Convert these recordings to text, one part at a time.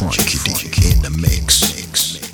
Frankie D in the mix.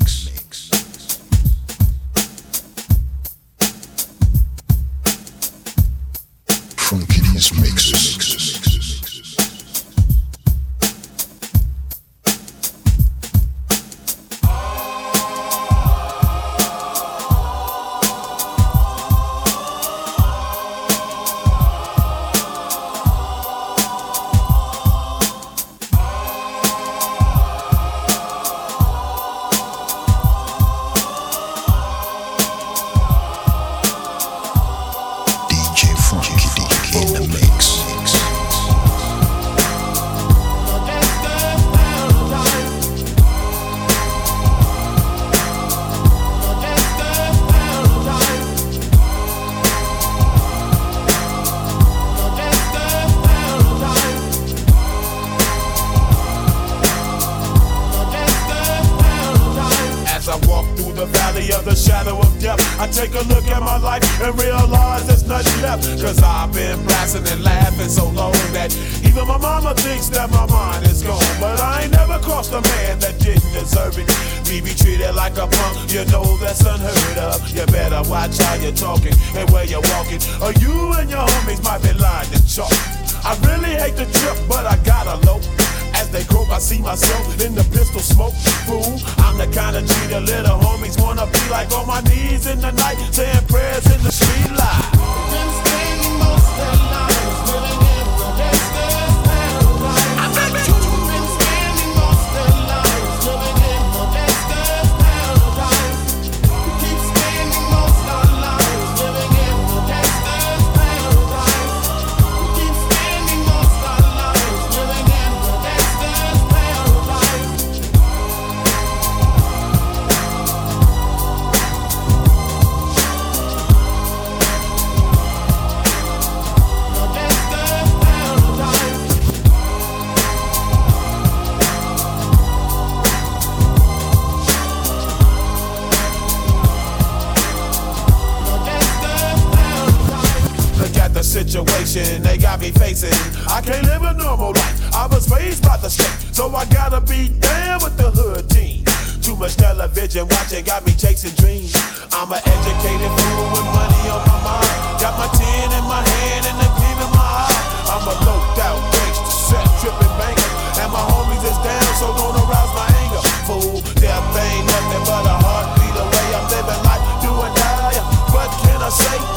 Situation they got me facing. I can't live a normal life. I was raised by the state, so I gotta be down with the hood team. Too much television watching got me chasing dreams. I'm an educated fool with money on my mind. Got my tin in my hand and a gleam in my eye. I'm a loped out gangster, set tripping banker. And my homies is down, so don't arouse my anger. Fool, death ain't nothing but a heartbeat away. I'm living life, do or die. What can I say?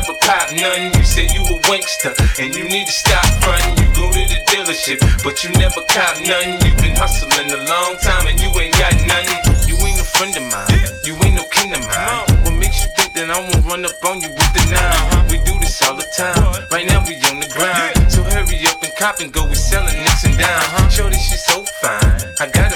never pop none. You say you a winkster, and you need to stop running. You go to the dealership, but you never cop none. you been hustling a long time, and you ain't got none. You ain't a friend of mine, you ain't no kin of mine. What makes you think that I won't run up on you with the nine? We do this all the time, right now we on the grind. So hurry up and cop and go, we selling nicks and down. Shorty, she so fine, I got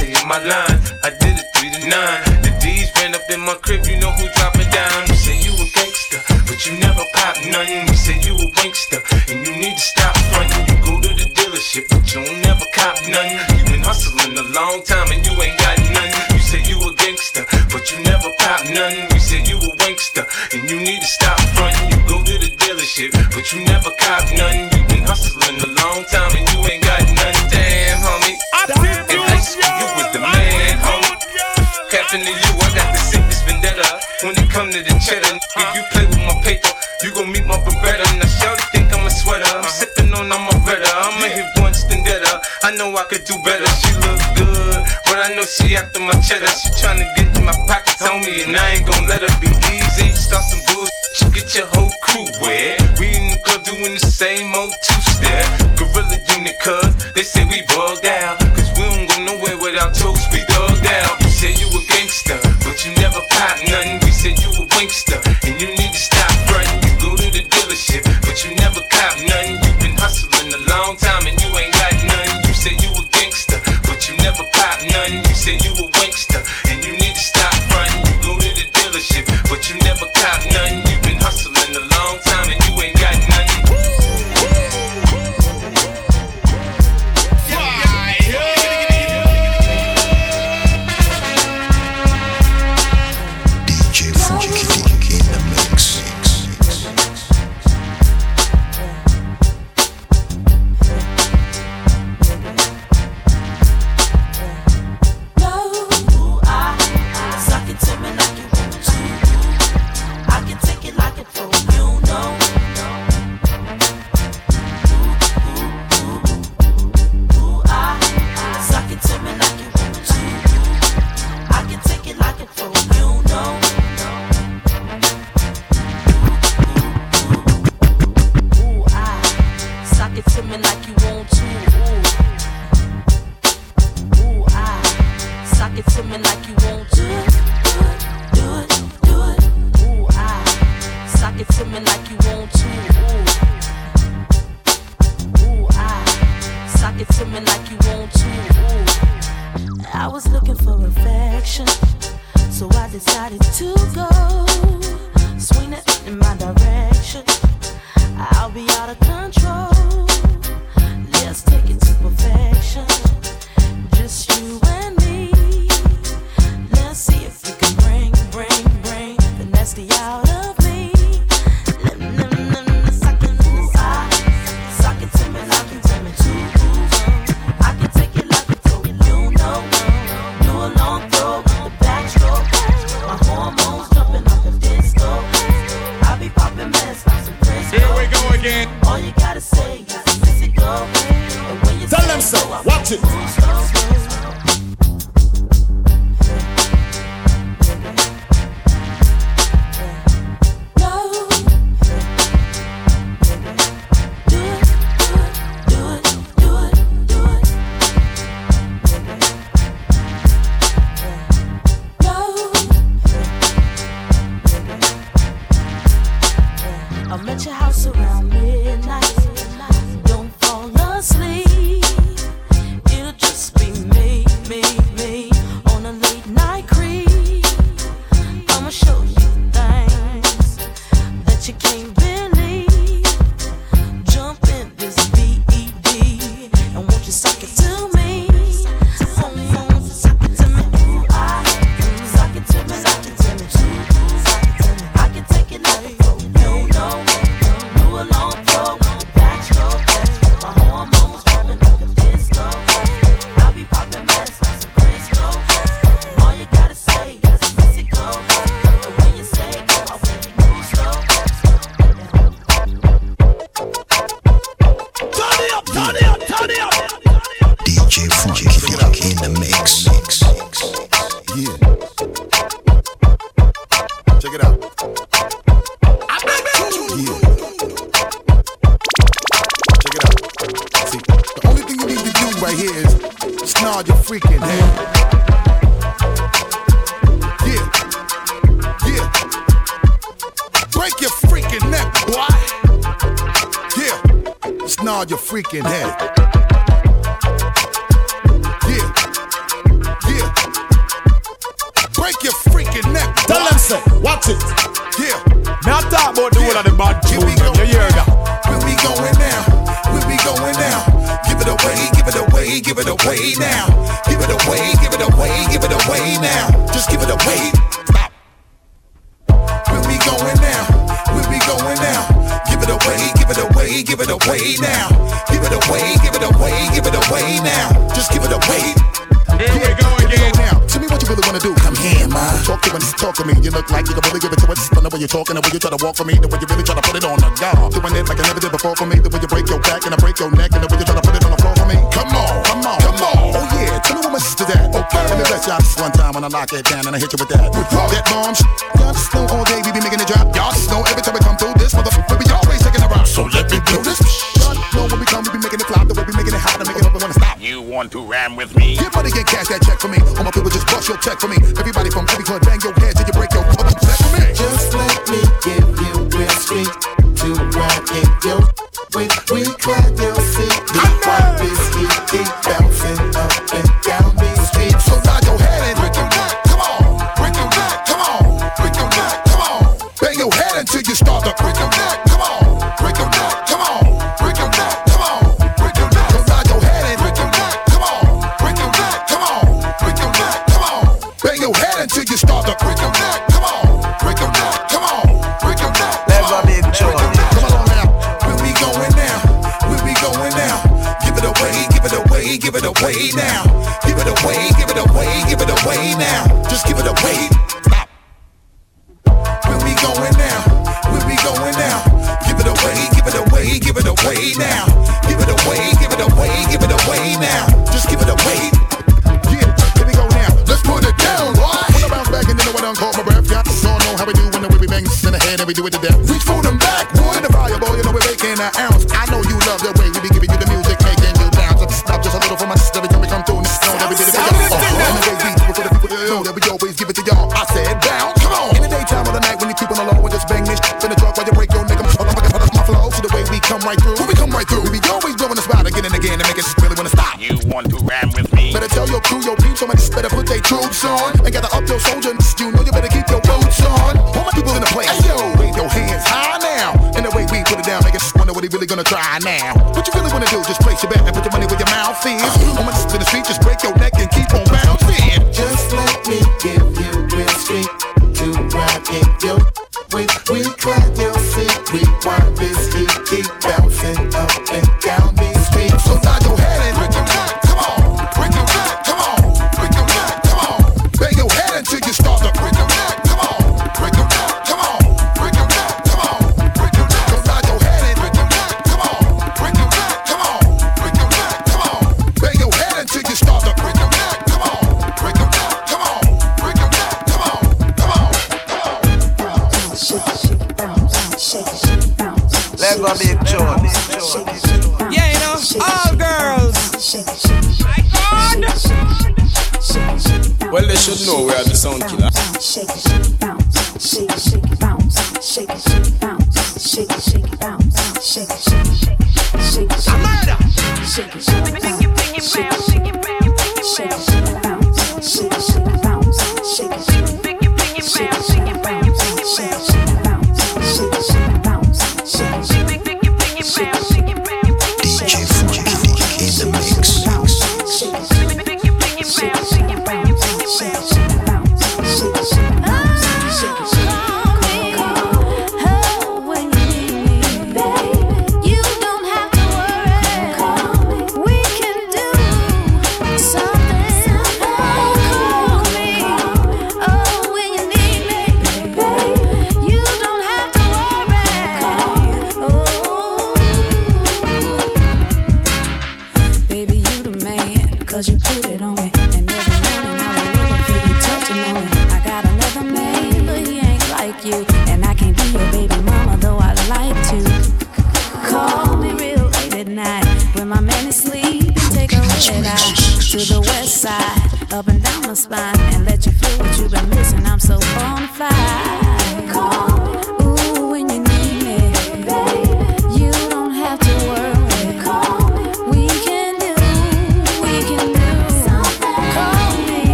In my line. I did it three to nine. The D's ran up in my crib, you know who dropping down. You say you a gangster, but you never pop nothing. to the cheddar. If you play with my paper, you gon' meet my Beretta. Now shawty think I'm a sweater. I'm sippin' on I'm a redder. I'm a hit once then getter. I know I could do better. She look good, but I know she after my cheddar. She tryna get in my pockets on me, and I ain't gon' let her be easy. Start some bullshit, you get your whole crew wet. We in the club doing the same old two step. Gorilla unit, cuz they say we bugged out.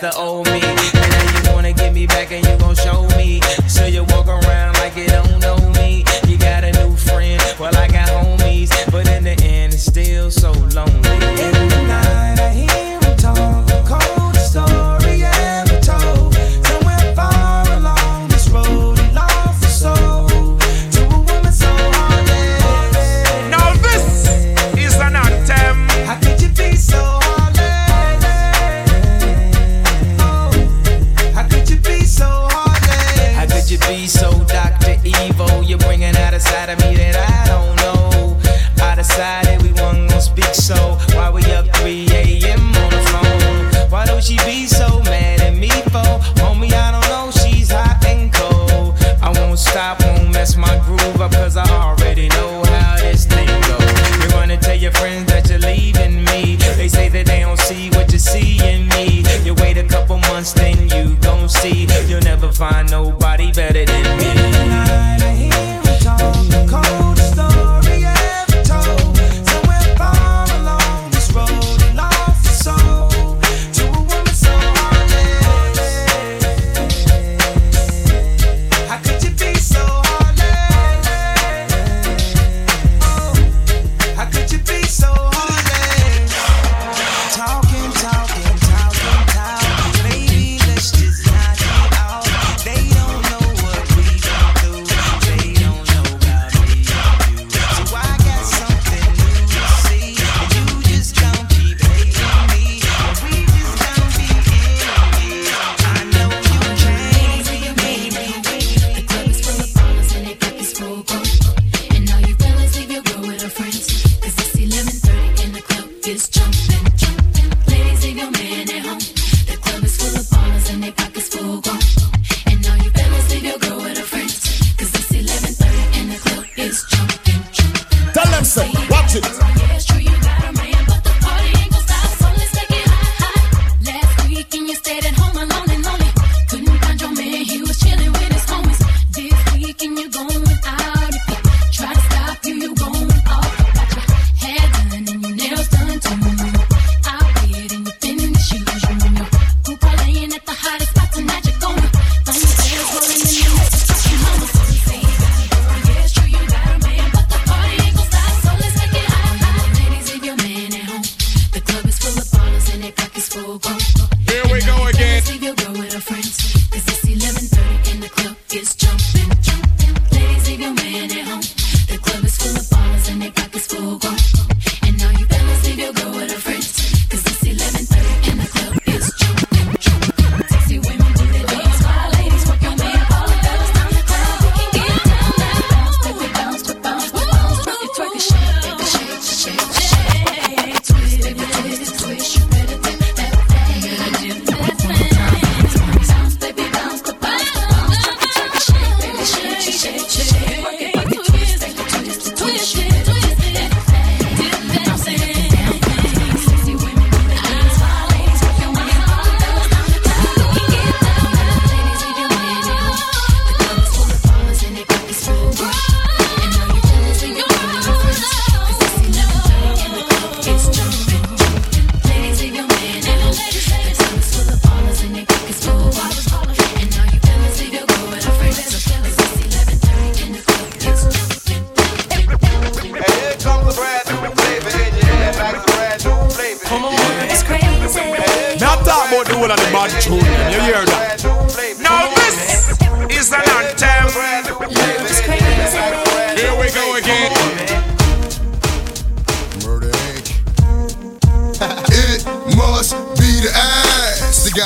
the old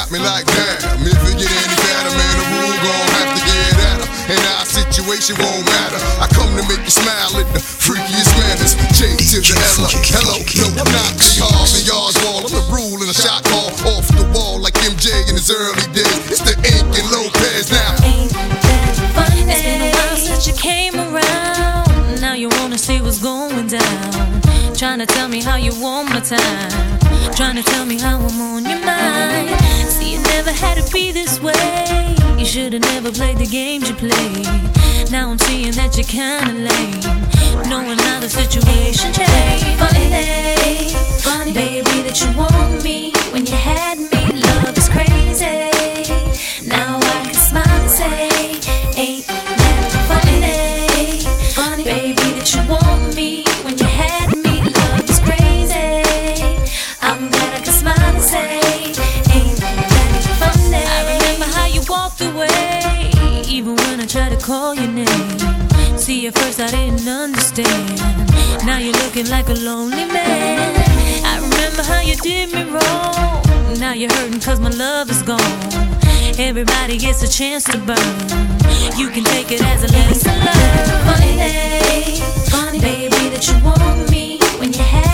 got me like that. If it get any better, man, the Rule gon' have to get at her. And our situation won't matter. I come to make you smile the freakiest manners. J to the hello, no, not the yards wall. I'm the Rule and a shot call off the wall like MJ in his early days. It's the Inc and Lopez now. Ain't that funny? It's been a while since you came around. Now you wanna see what's going down. Trying to tell me how you want my time. Trying to tell me how I'm on your had to be this way. You should've never played the games you played. Now I'm seeing that you're kinda lame. Knowing how the situation changed. Funny, funny, baby, that you want me when you had me. At first I didn't understand. Now you're looking like a lonely man. I remember how you did me wrong. Now you're hurting cause my love is gone. Everybody gets a chance to burn. You can take it as a lesson. Funny, funny, baby, that you want me when you had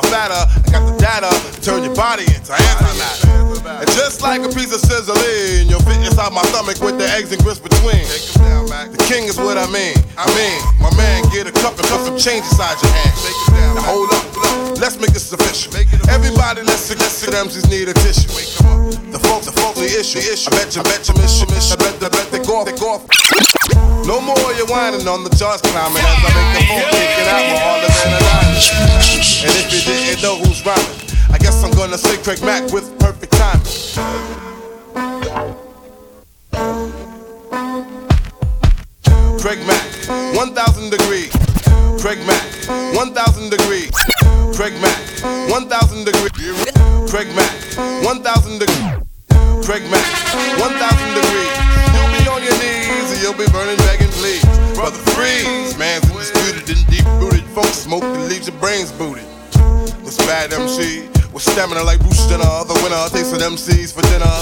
fatter. I got the data, turn your body into antimatter. And just like a piece of Sizzlean, you'll fit inside my stomach with the eggs and grits between. The king is what I mean. I mean, my man, get a cup and put some change inside your hand. Now hold up, let's make this official. Everybody, let's let's see them just need a tissue. The folks, the folks, the issue, issue. I bet you, bet you, miss you, miss you. Bet, bet, they go off, they go off. No more you whining on the charts climbing as I make the phone kick it out more harder than a. And if you didn't know who's rhyming, I guess I'm gonna say Craig Mack with perfect Craig Mack, 1000 degrees. Craig Mack, 1000 degrees. Craig Mack, 1000 degrees. Craig Mack, 1000 degrees. Craig Mack, 1000 degrees. You'll be on your knees and you'll be burning, begging, please. Brother Freeze, man's undisputed and deep rooted. Funk smoke that leaves your brains booted. This bad MC with stamina like Jenner. The winner takes some MCs for dinner.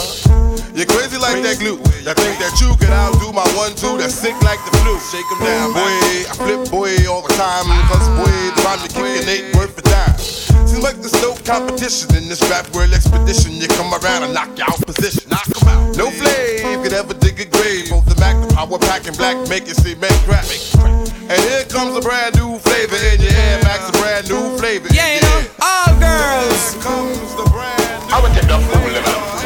You're crazy like that glue. I think that you could outdo my one two that's sick like the flu. Shake 'em down, boy. I flip boy all the time. Cause boy, the rhyme you kicking ain't worth a dime. Seems like there's no competition in this rap world expedition. You come around and knock you out position. Knock Knock 'em out. No flame could ever dig a grave. Both the Mack, the power pack, and black make it see make crack. And here comes a brand new flavor in your air. Mack's a brand new flavor. Yeah, you your know, all girls. Here comes the brand new I would take the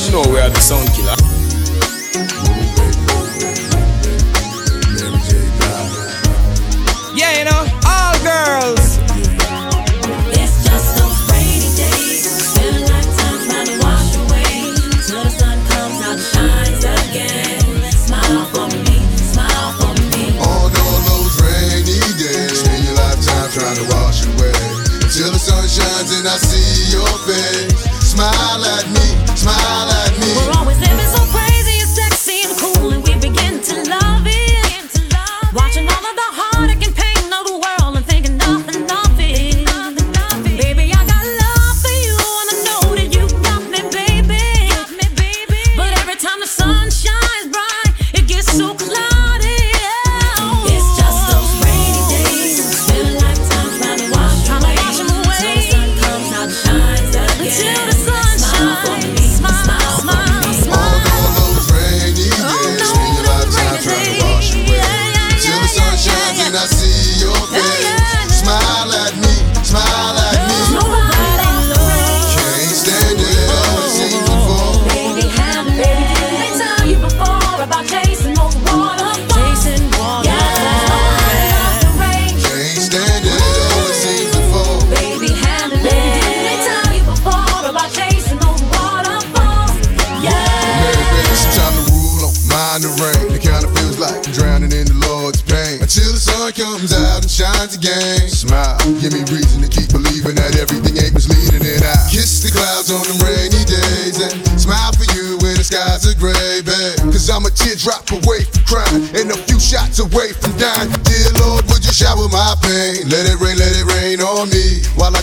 should know we are the sound killer.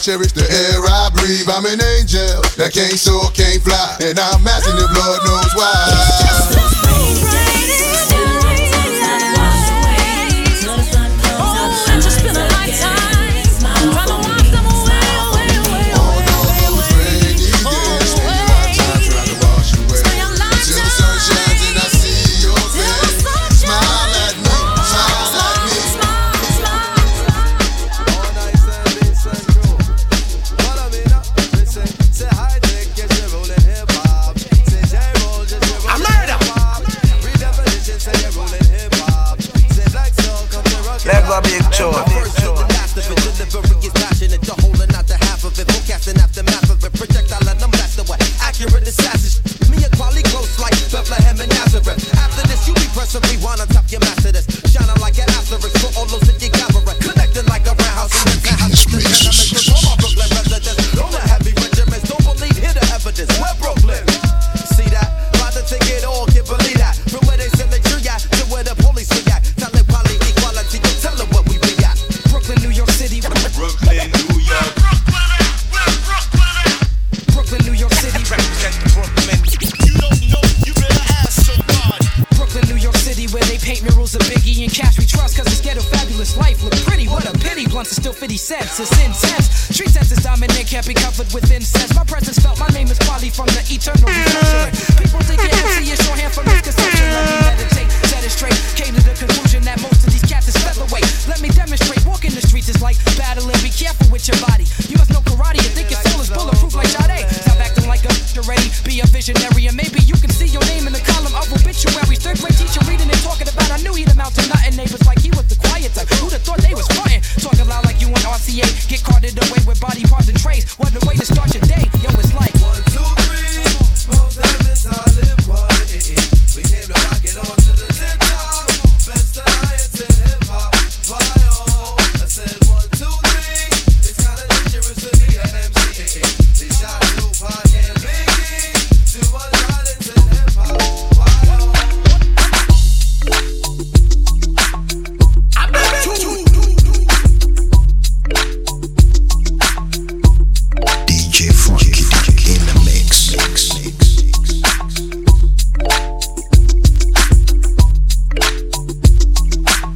cherish the air I breathe. I'm an angel that can't soar, can't fly, and I'm asking if Lord knows why.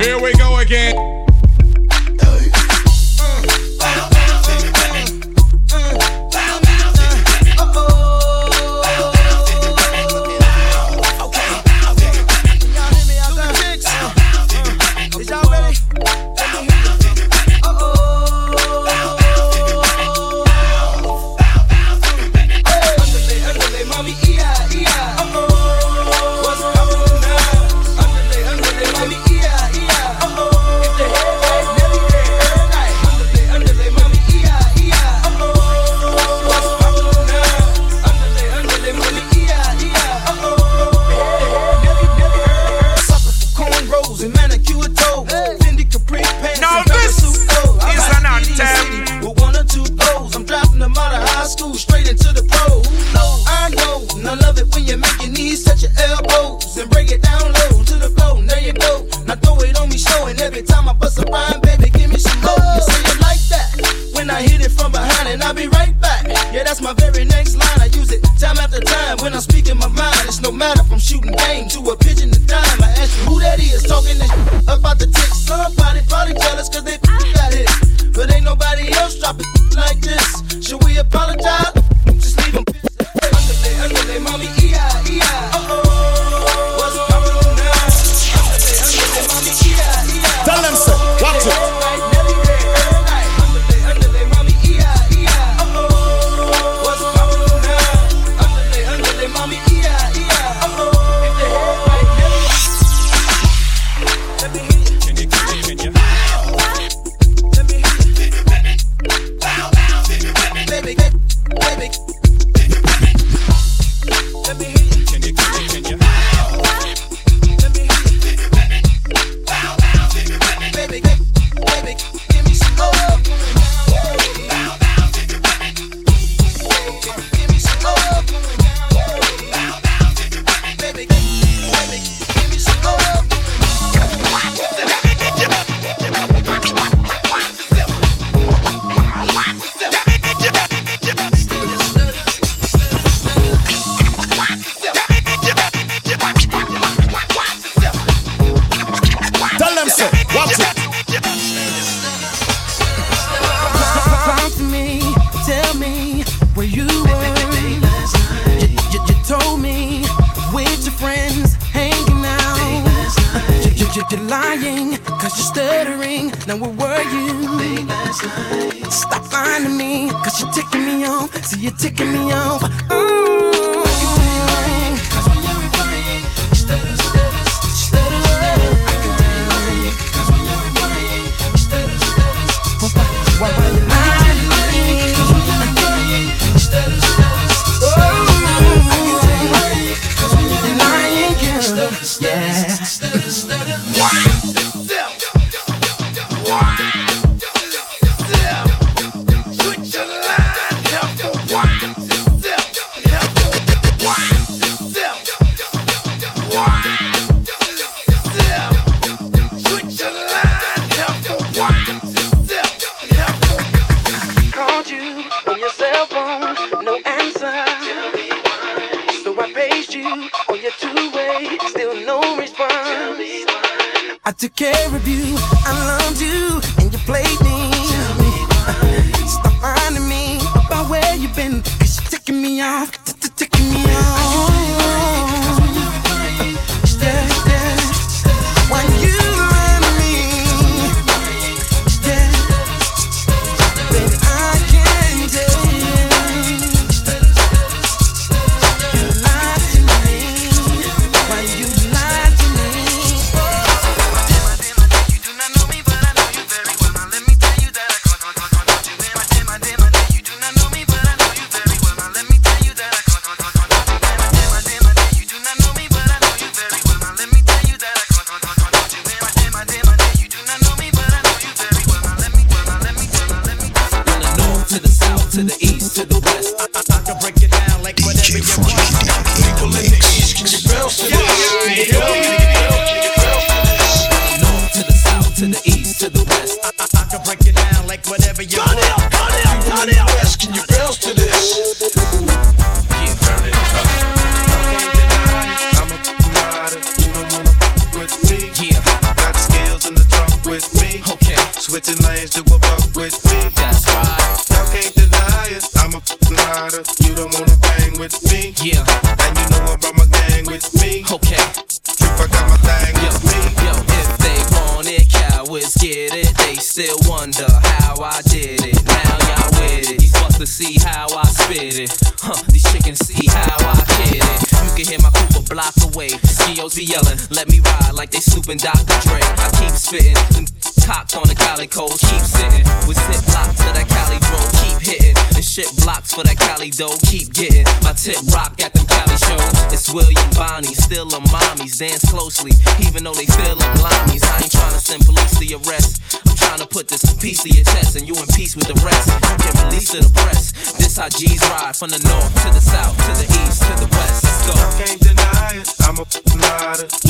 Here we go again. ticking me off. See you ticking me off. Franchement. And Dr. Dre. I keep spitting, them cocked on the Cali cold, keep sitting. With zip locks to that Cali bro, keep hitting. And shit blocks for that Cali dough, keep getting. My tip rock got them Cali shows. It's William Bonney, still a mommies. Dance closely, even though they feel like limeys. I ain't trying to send police to your. I'm trying to put this piece to your chest, and you in peace with the rest. You get released to the press. This how G's ride from the north to the south to the east to the west. Let's go. I can't deny it. I'm a rider.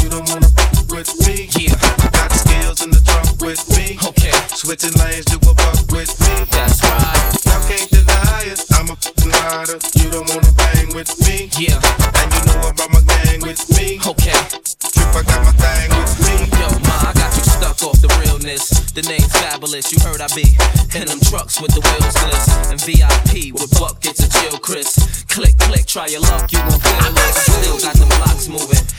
You heard I be in them trucks with the wheels gliss and VIP with buckets of chill, Chris. Click, click, try your luck. You gon' feel this. Still got them blocks moving.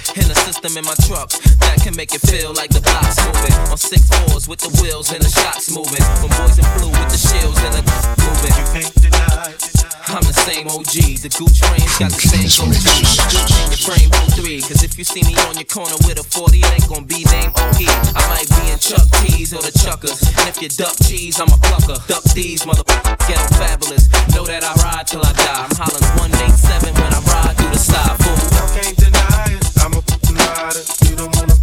In the system in my truck that can make it feel like the blocks moving. On six fours with the wheels and the shocks moving. From boys in blue with the shields and the moving. You can't deny it. I'm the same OG. The Gooch frames got the same OG. The frame 03. Cause if you see me on your corner with a 40, it ain't gonna be named OE. I might be in Chuck T's or the Chuckers. And if you duck cheese, I'm a plucker. Duck these, motherfuckers. Get 'em fabulous. Know that I ride till I die. I'm hollering 187 when I ride through the sky. Fool. Rider. You don't wanna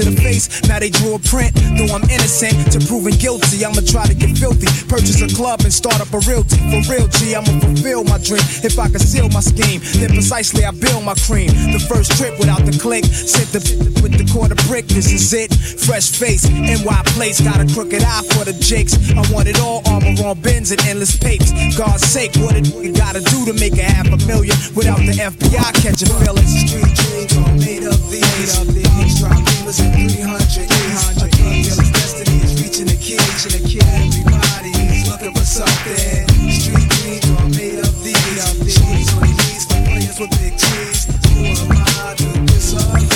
of the face. Now they drew a print. Though I'm innocent to proving guilty, I'ma try to get filthy. Purchase a club and start up a realty. For real, G, I'ma fulfill my dream. If I conceal my scheme, then precisely I build my cream. The first trip without the click, sit the with the quarter brick. This is it. Fresh face, NY place, got a crooked eye for the jakes. I want it all, armor on bins and endless papes. God's sake, what it you gotta do to make a half a million without the FBI catching feelings? Street dreams are made of these. Made of these. Drop beamers 300. 300 E's. destiny is reaching the key. Reaching the key. Everybody's looking for something. Street dreams are made of these. Made of these. Shorties on their knees for players with big G's. Who am I to disagree?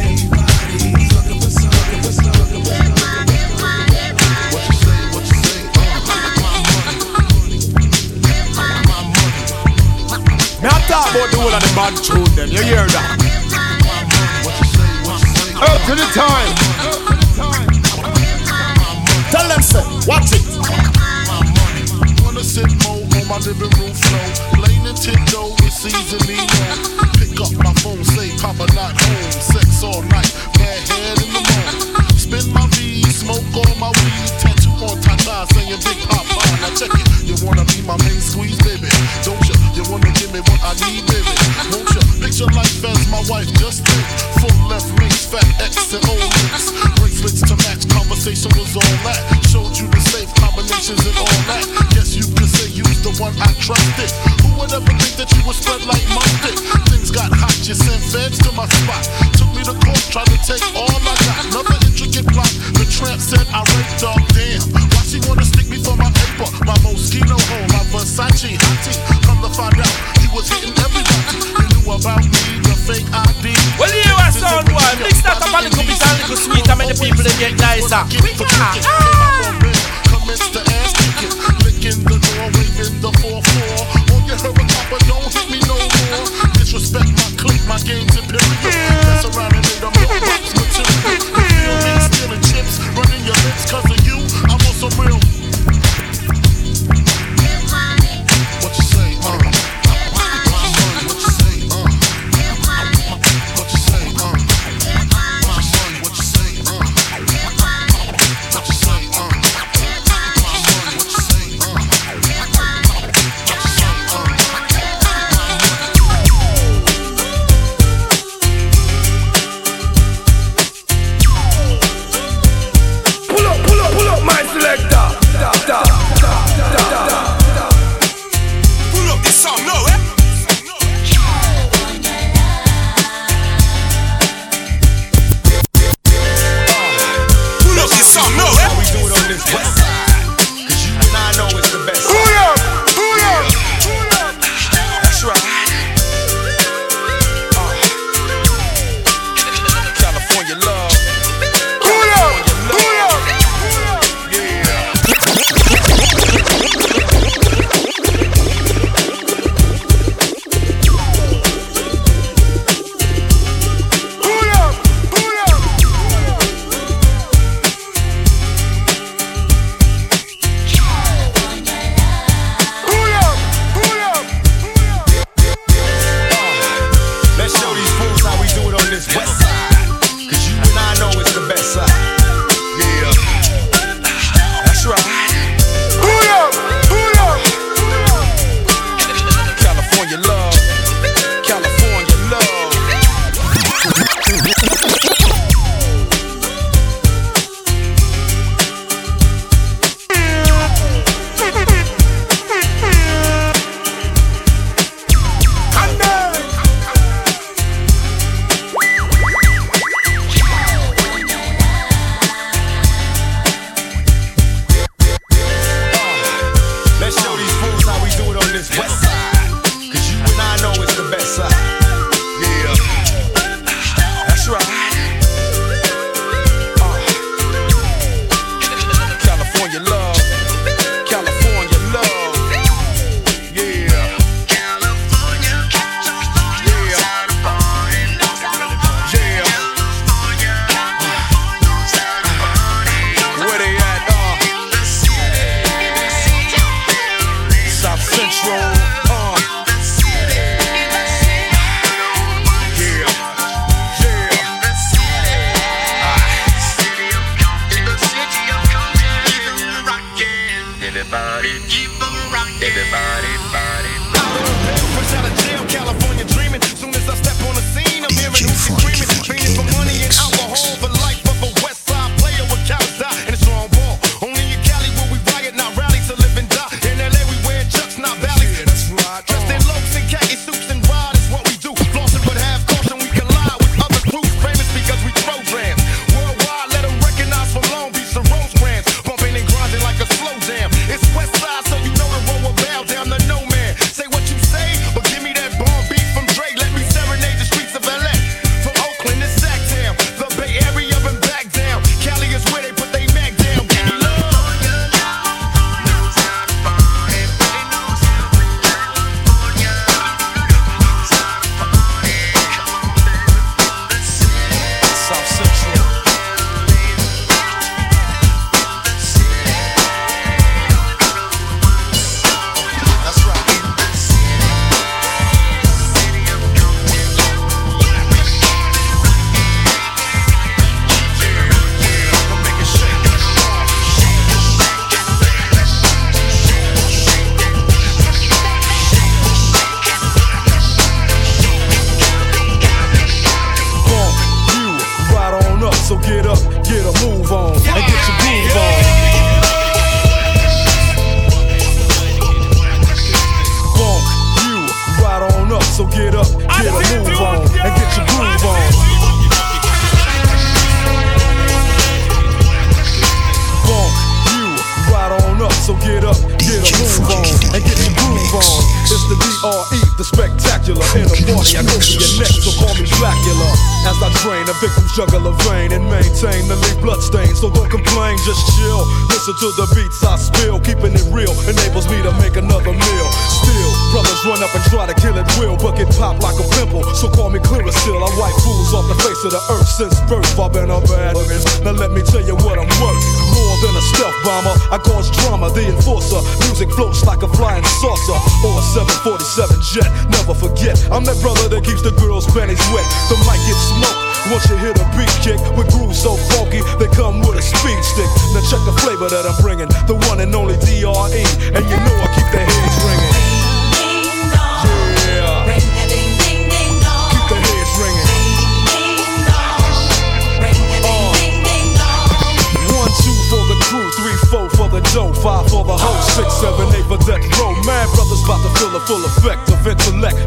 Everybody's looking for something. Looking for something. Me I talk about the whole of the bad tune them. You hear that? Up to the time. Tell them, say, watch it. Wanna sit more on my living room floor. Play Nintendo with seasoning on. Pick up my phone, say Papa not home. Sex all night, bad head in the morning. Spin my V, smoke all my weed. Tattoo on Tata saying Big Poppa. Now check it. You wanna be my main squeeze, baby? Don't you? You wanna give me what I need, baby? Won't you? Picture life as my wife, just think. Full left links, fat X and links. Bracelets to match, conversation was all that. Showed you the safe combinations and all that. Guess you could say you was the one I trusted. Who would ever think that you would spread like mustard? Things got hot, you sent feds to my spot. Took me to court, tried to take all I got. Another intricate plot. The tramp said I raped dog, damn. Why she wanna stick me for my paper? My Moschino home, my Versace hottie. Come to find out, he was hitting everybody. You knew about me, the fake ID. Well, was sound one. Mix that up a little bit and little sweet and make the people they get nicer. Commence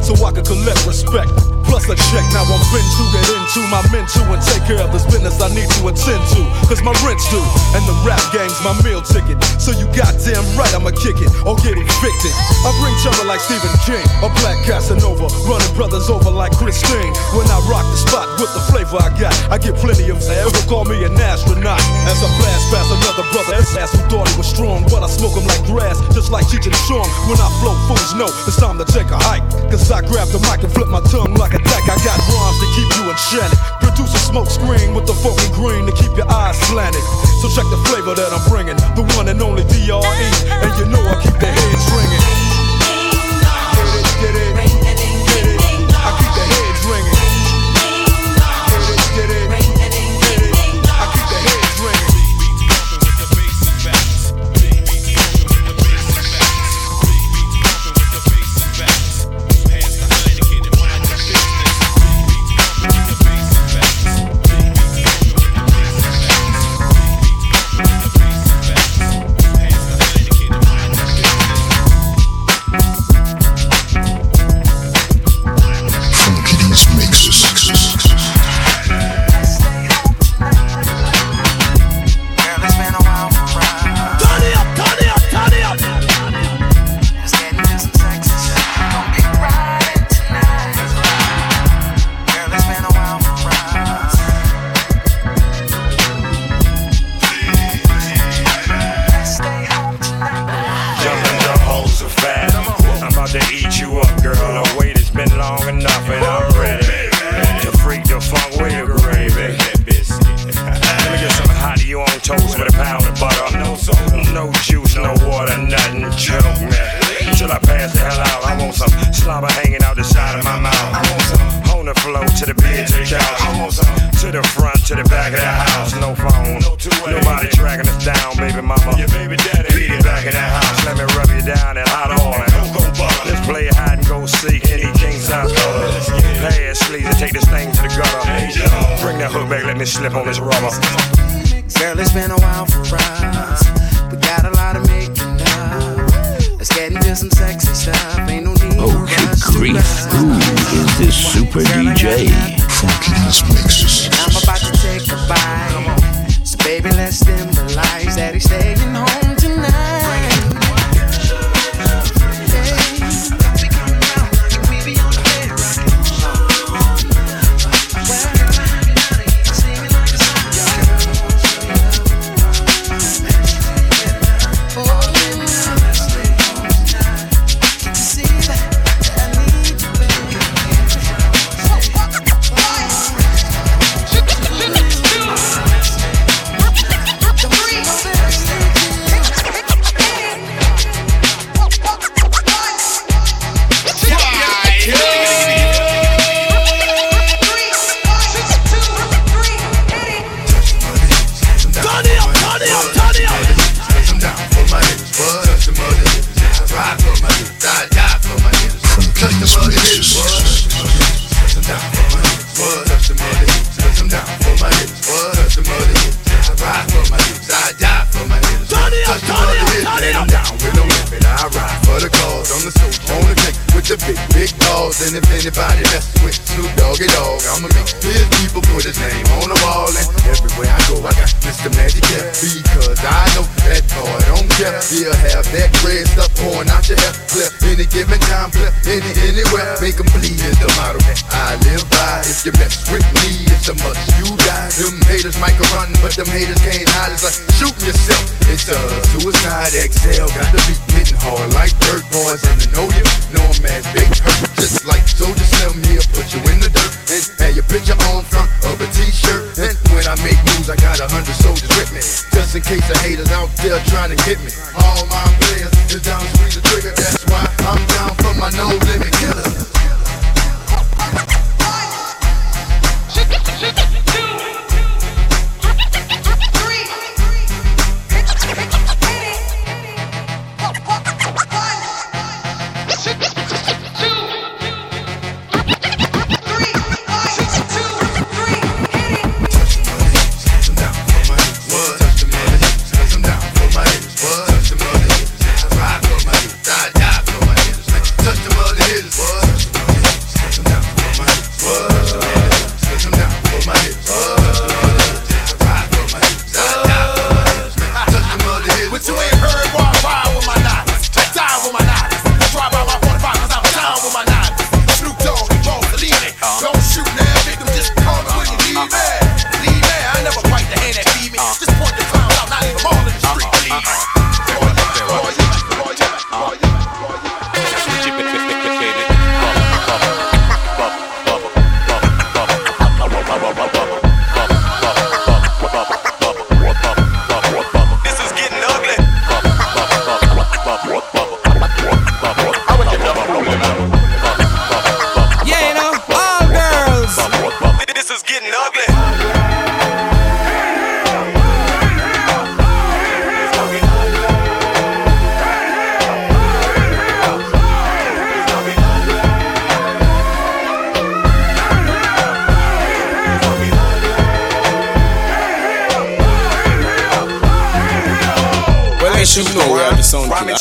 so I could collect respect. Plus a check, now I'm been to get into my men to and take care of this business I need to attend to. Cause my rent's due, and the rap game's my meal ticket. So you goddamn right, I'ma kick it or get evicted. I bring trouble like Stephen King, a black Casanova, running brothers over like Christine. When I rock the spot with the flavor I got, I get plenty of ever call me an astronaut. As I blast past another brother, his ass who thought he was strong, but I smoke him like grass, just like Cheech and Chong. When I blow fools know it's time to take a hike. Cause I I grab the mic and flip my tongue like a deck. I got rhymes to keep you enchanted. Produce a smoke screen with the folk green to keep your eyes slanted. So check the flavor that I'm bringing, the one and only DRE. And you know I keep the heads ringing. Get it, get it. surprise. We got a lot of making up. Let's get into some sexy stuff. Ain't no need oh, for grief. Who is this super DJ? Funkyness mixes. I'm about to take a bite. So baby, let's dim the lights. Daddy, stay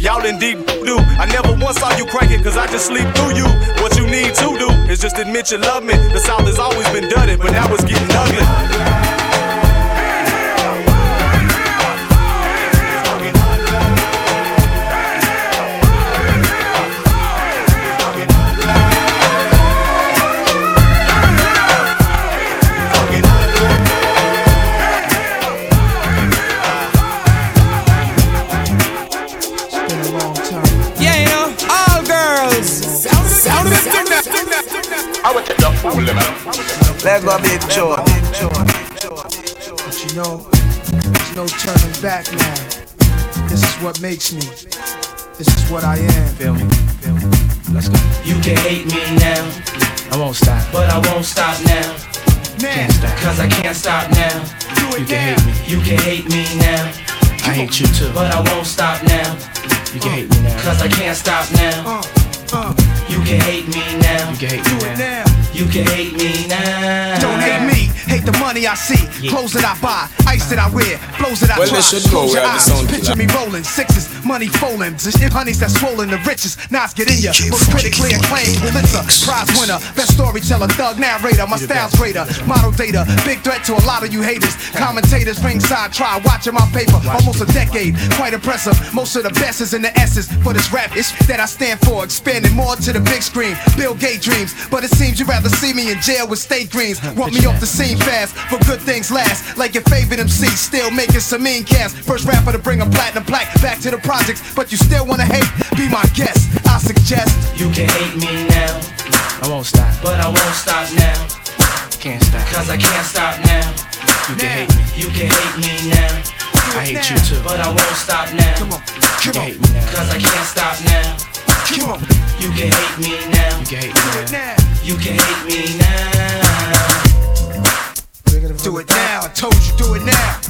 y'all in deep do. I never once saw you cranking, cause I just sleep through you. What you need to do is just admit you love me. The South has always been dirty, but now it's getting ugly. Let go, Big Joe. But you know, there's no turning back now. This is what makes me. This is what I am. Feel me? Let's go. You can hate me now. I won't stop. But I won't stop now. Can't stop. Cause I can't stop now. You can hate me. You can hate me now. I hate you too. But I won't stop now. You can hate me now. Cause I can't stop now. Uh, uh. You can hate me now. You can hate me now. You can hate me now. Don't hate me, hate the money I see, clothes that I buy, ice that I wear, flows that I Well, try. they should know Close your eyes, picture me rolling sixes, money folding, the honeys that's swollen, the richest. Nas get in ya, most critically acclaimed, Pulitzer prize winner, best storyteller, thug narrator, my style's greater, model data, big threat to a lot of you haters. Commentators ringside try watching my paper, almost a decade, quite impressive. Most of the best is in the S's for this rap ish that I stand for, expanding more to the big screen. Bill Gates dreams, but it seems you'd rather see me in jail with state greens. Want me off the scene fast, for good things last. Like your favorite MC, still making some mean cast. First rapper to bring a platinum plaque back to the projects, but you still wanna hate? Be my guest. I suggest You can hate me now. I won't stop. But I won't stop now. Can't stop. Cause I can't stop now. You can hate me. You can hate me now. I hate you too. But I won't stop now. Come on. You can hate me now. Cause I can't stop now. Come on. You can hate me now. You can hate me now. You can hate me now. Do it now, I told you, do it now.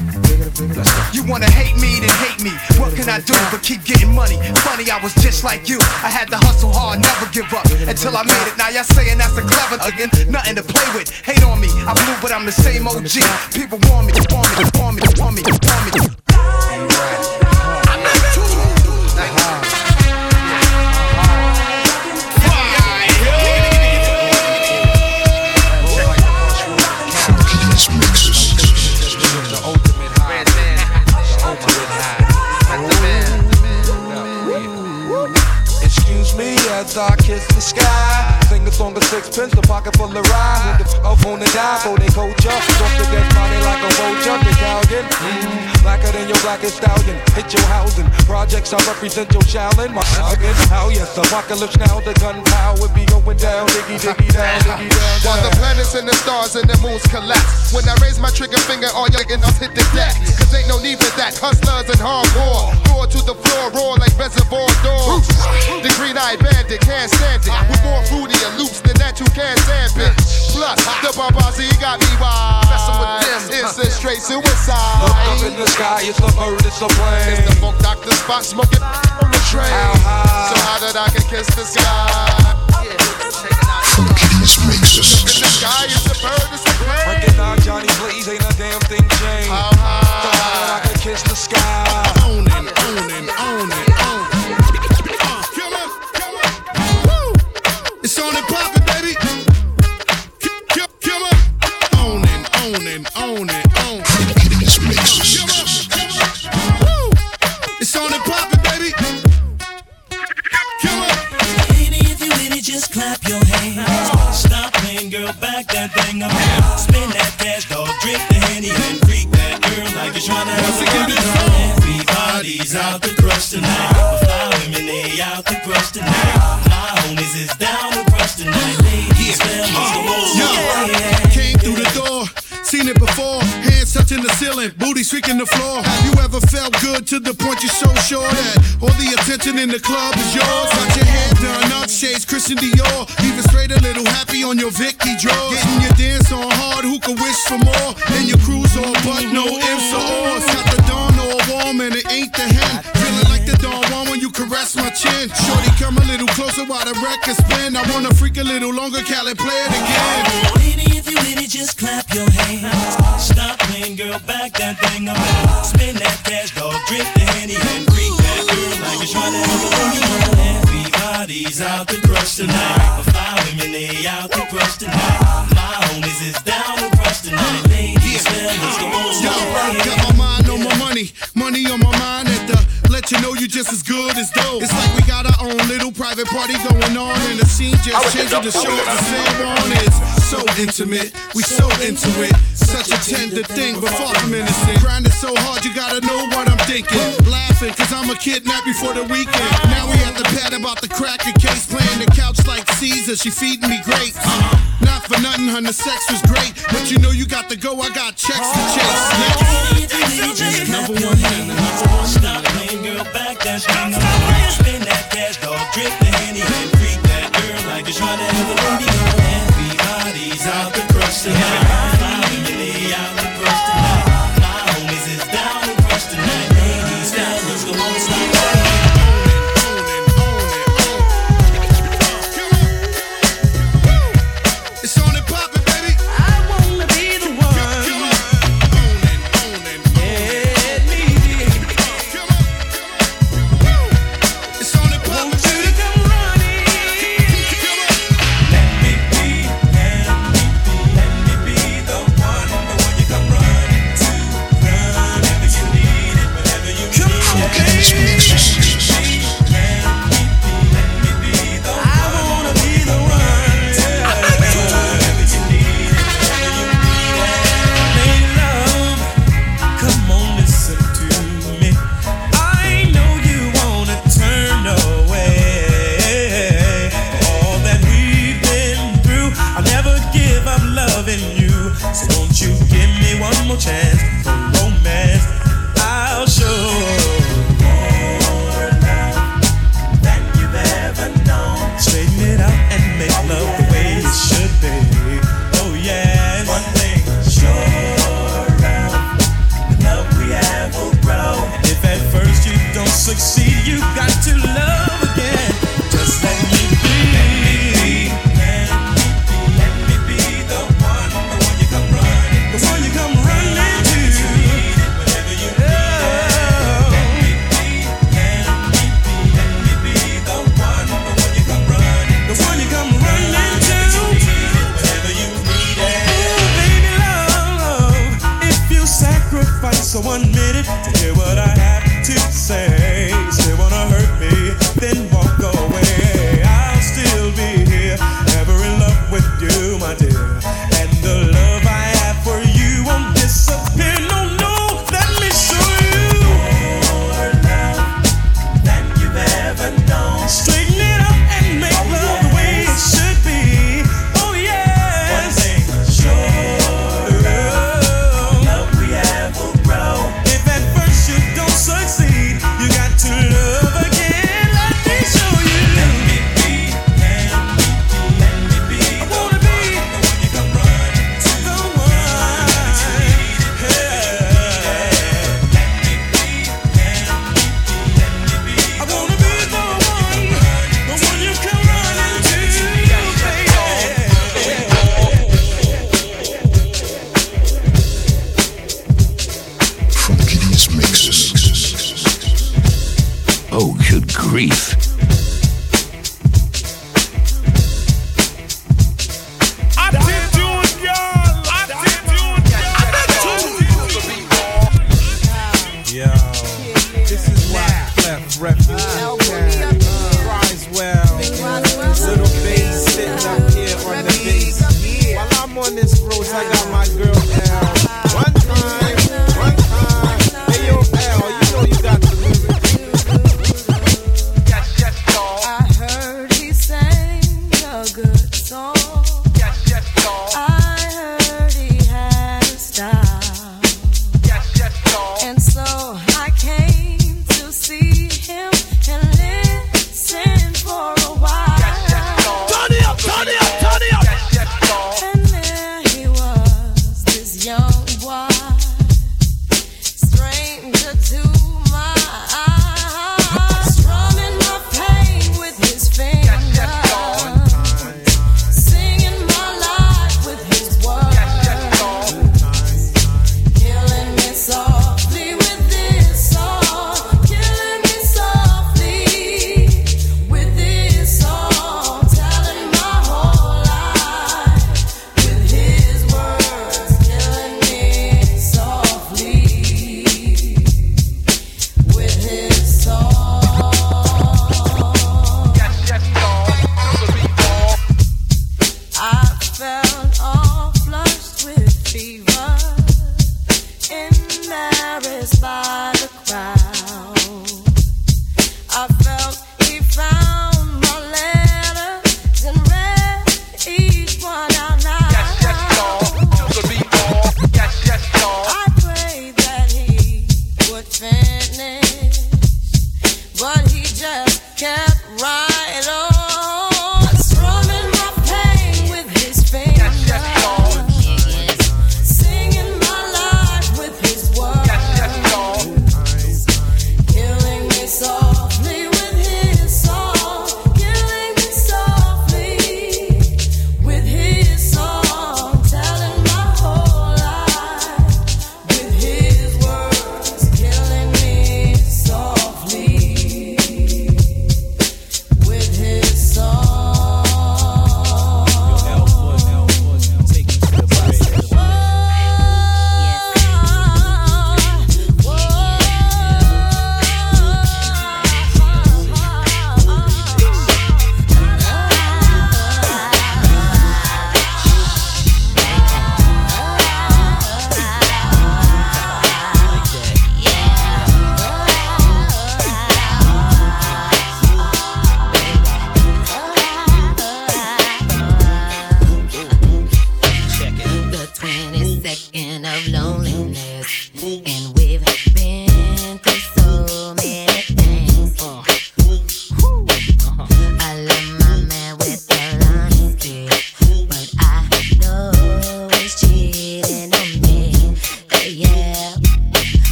You wanna hate me, then hate me. What can I do but keep getting money? Funny, I was just like you. I had to hustle hard, never give up until I made it. Now y'all saying that's a clever again, nothing to play with. Hate on me, I blew, but I'm the same OG. People want me, want me, want me, want me, want me. Funkiest I kiss the sky. Song of sixpence, a pocket full of rye. The f on the die for they culture? Drop the dead body like a vulture, Italian. Mm, blacker than your blackest stallion. Hit your housing. Projects I represent your Shaolin. My again, how yes, apocalypse now. The gunpowder be going down, diggy diggy down, diggy down. While the planets and the stars and the moons collapse. When I raise my trigger finger, all y'all niggas hit the deck. Cause ain't no need for that. Hustlers and hardcore. Roar to the floor, roar like reservoir dogs. The green eyed bandit can't stand it. With more fruitier loops than that you can stand, bitch. Plus, the Barbazi got me wild. Messing with them, it's a straight suicide. Look up suicide. in the sky, it's a bird, it's a plane. It's the funk doctor Spock smoking on the train. So how did I can kiss the sky? Funkiest mixes. In the sky, it's a bird, it's a plane. Recognize Johnny Blaze, ain't a damn thing changed. How high? So how did I can kiss the sky? Playing, girl, back that thing up. Spin that cash, dog, drink the henny and freak that girl like you're trying to have a party. Everybody's out to crush tonight. My fly women, they out to crush tonight. My homies is down to crush tonight. Ladies, fellas, come on. Yo, came through the door, seen it before. Hands touching the ceiling, booty streaking the floor. Have you ever felt good to the point you're so sure that all the attention in the club is yours? Got your up, shades Christian Dior. Even straight a little happy on your Vicky drawers. Getting your dance on hard, who could wish for more? And your cruise all but no ifs or ors. Got the dawn all warm and it ain't the hen. Feeling like the dawn warm when you caress my chin. Shorty, come a little closer while the record spin. I wanna freak a little longer, Cali, play it again. Lady, if you with it, just clap your hands. Stop playing, girl, back that thing up. Spin that cash, dog, drink Out to crush tonight. My fly women, they out to crush tonight. My homies is down to crush tonight. Ladies, fellas, come on, Yo, got my mind on my money, money on my mind at the let you know you just as good as dope. It's like we got our own little private party going on, and the scene just changing the show. The same one is so intimate, we so into it. Such a tender thing, but far from innocent. Grinding so hard, you gotta know what I'm thinking. Laughing, cause I'm a kidnap before the weekend. Now we at the pad about the crack cracker case, playing the couch like Caesar. She feeding me grapes. Not for nothing, hun, the sex was great. But you know you got to go, I got checks to chase. Number one, number one. Stop playing, girl, back that up. Spin that cash, dog, drink the henny so unmitted to hear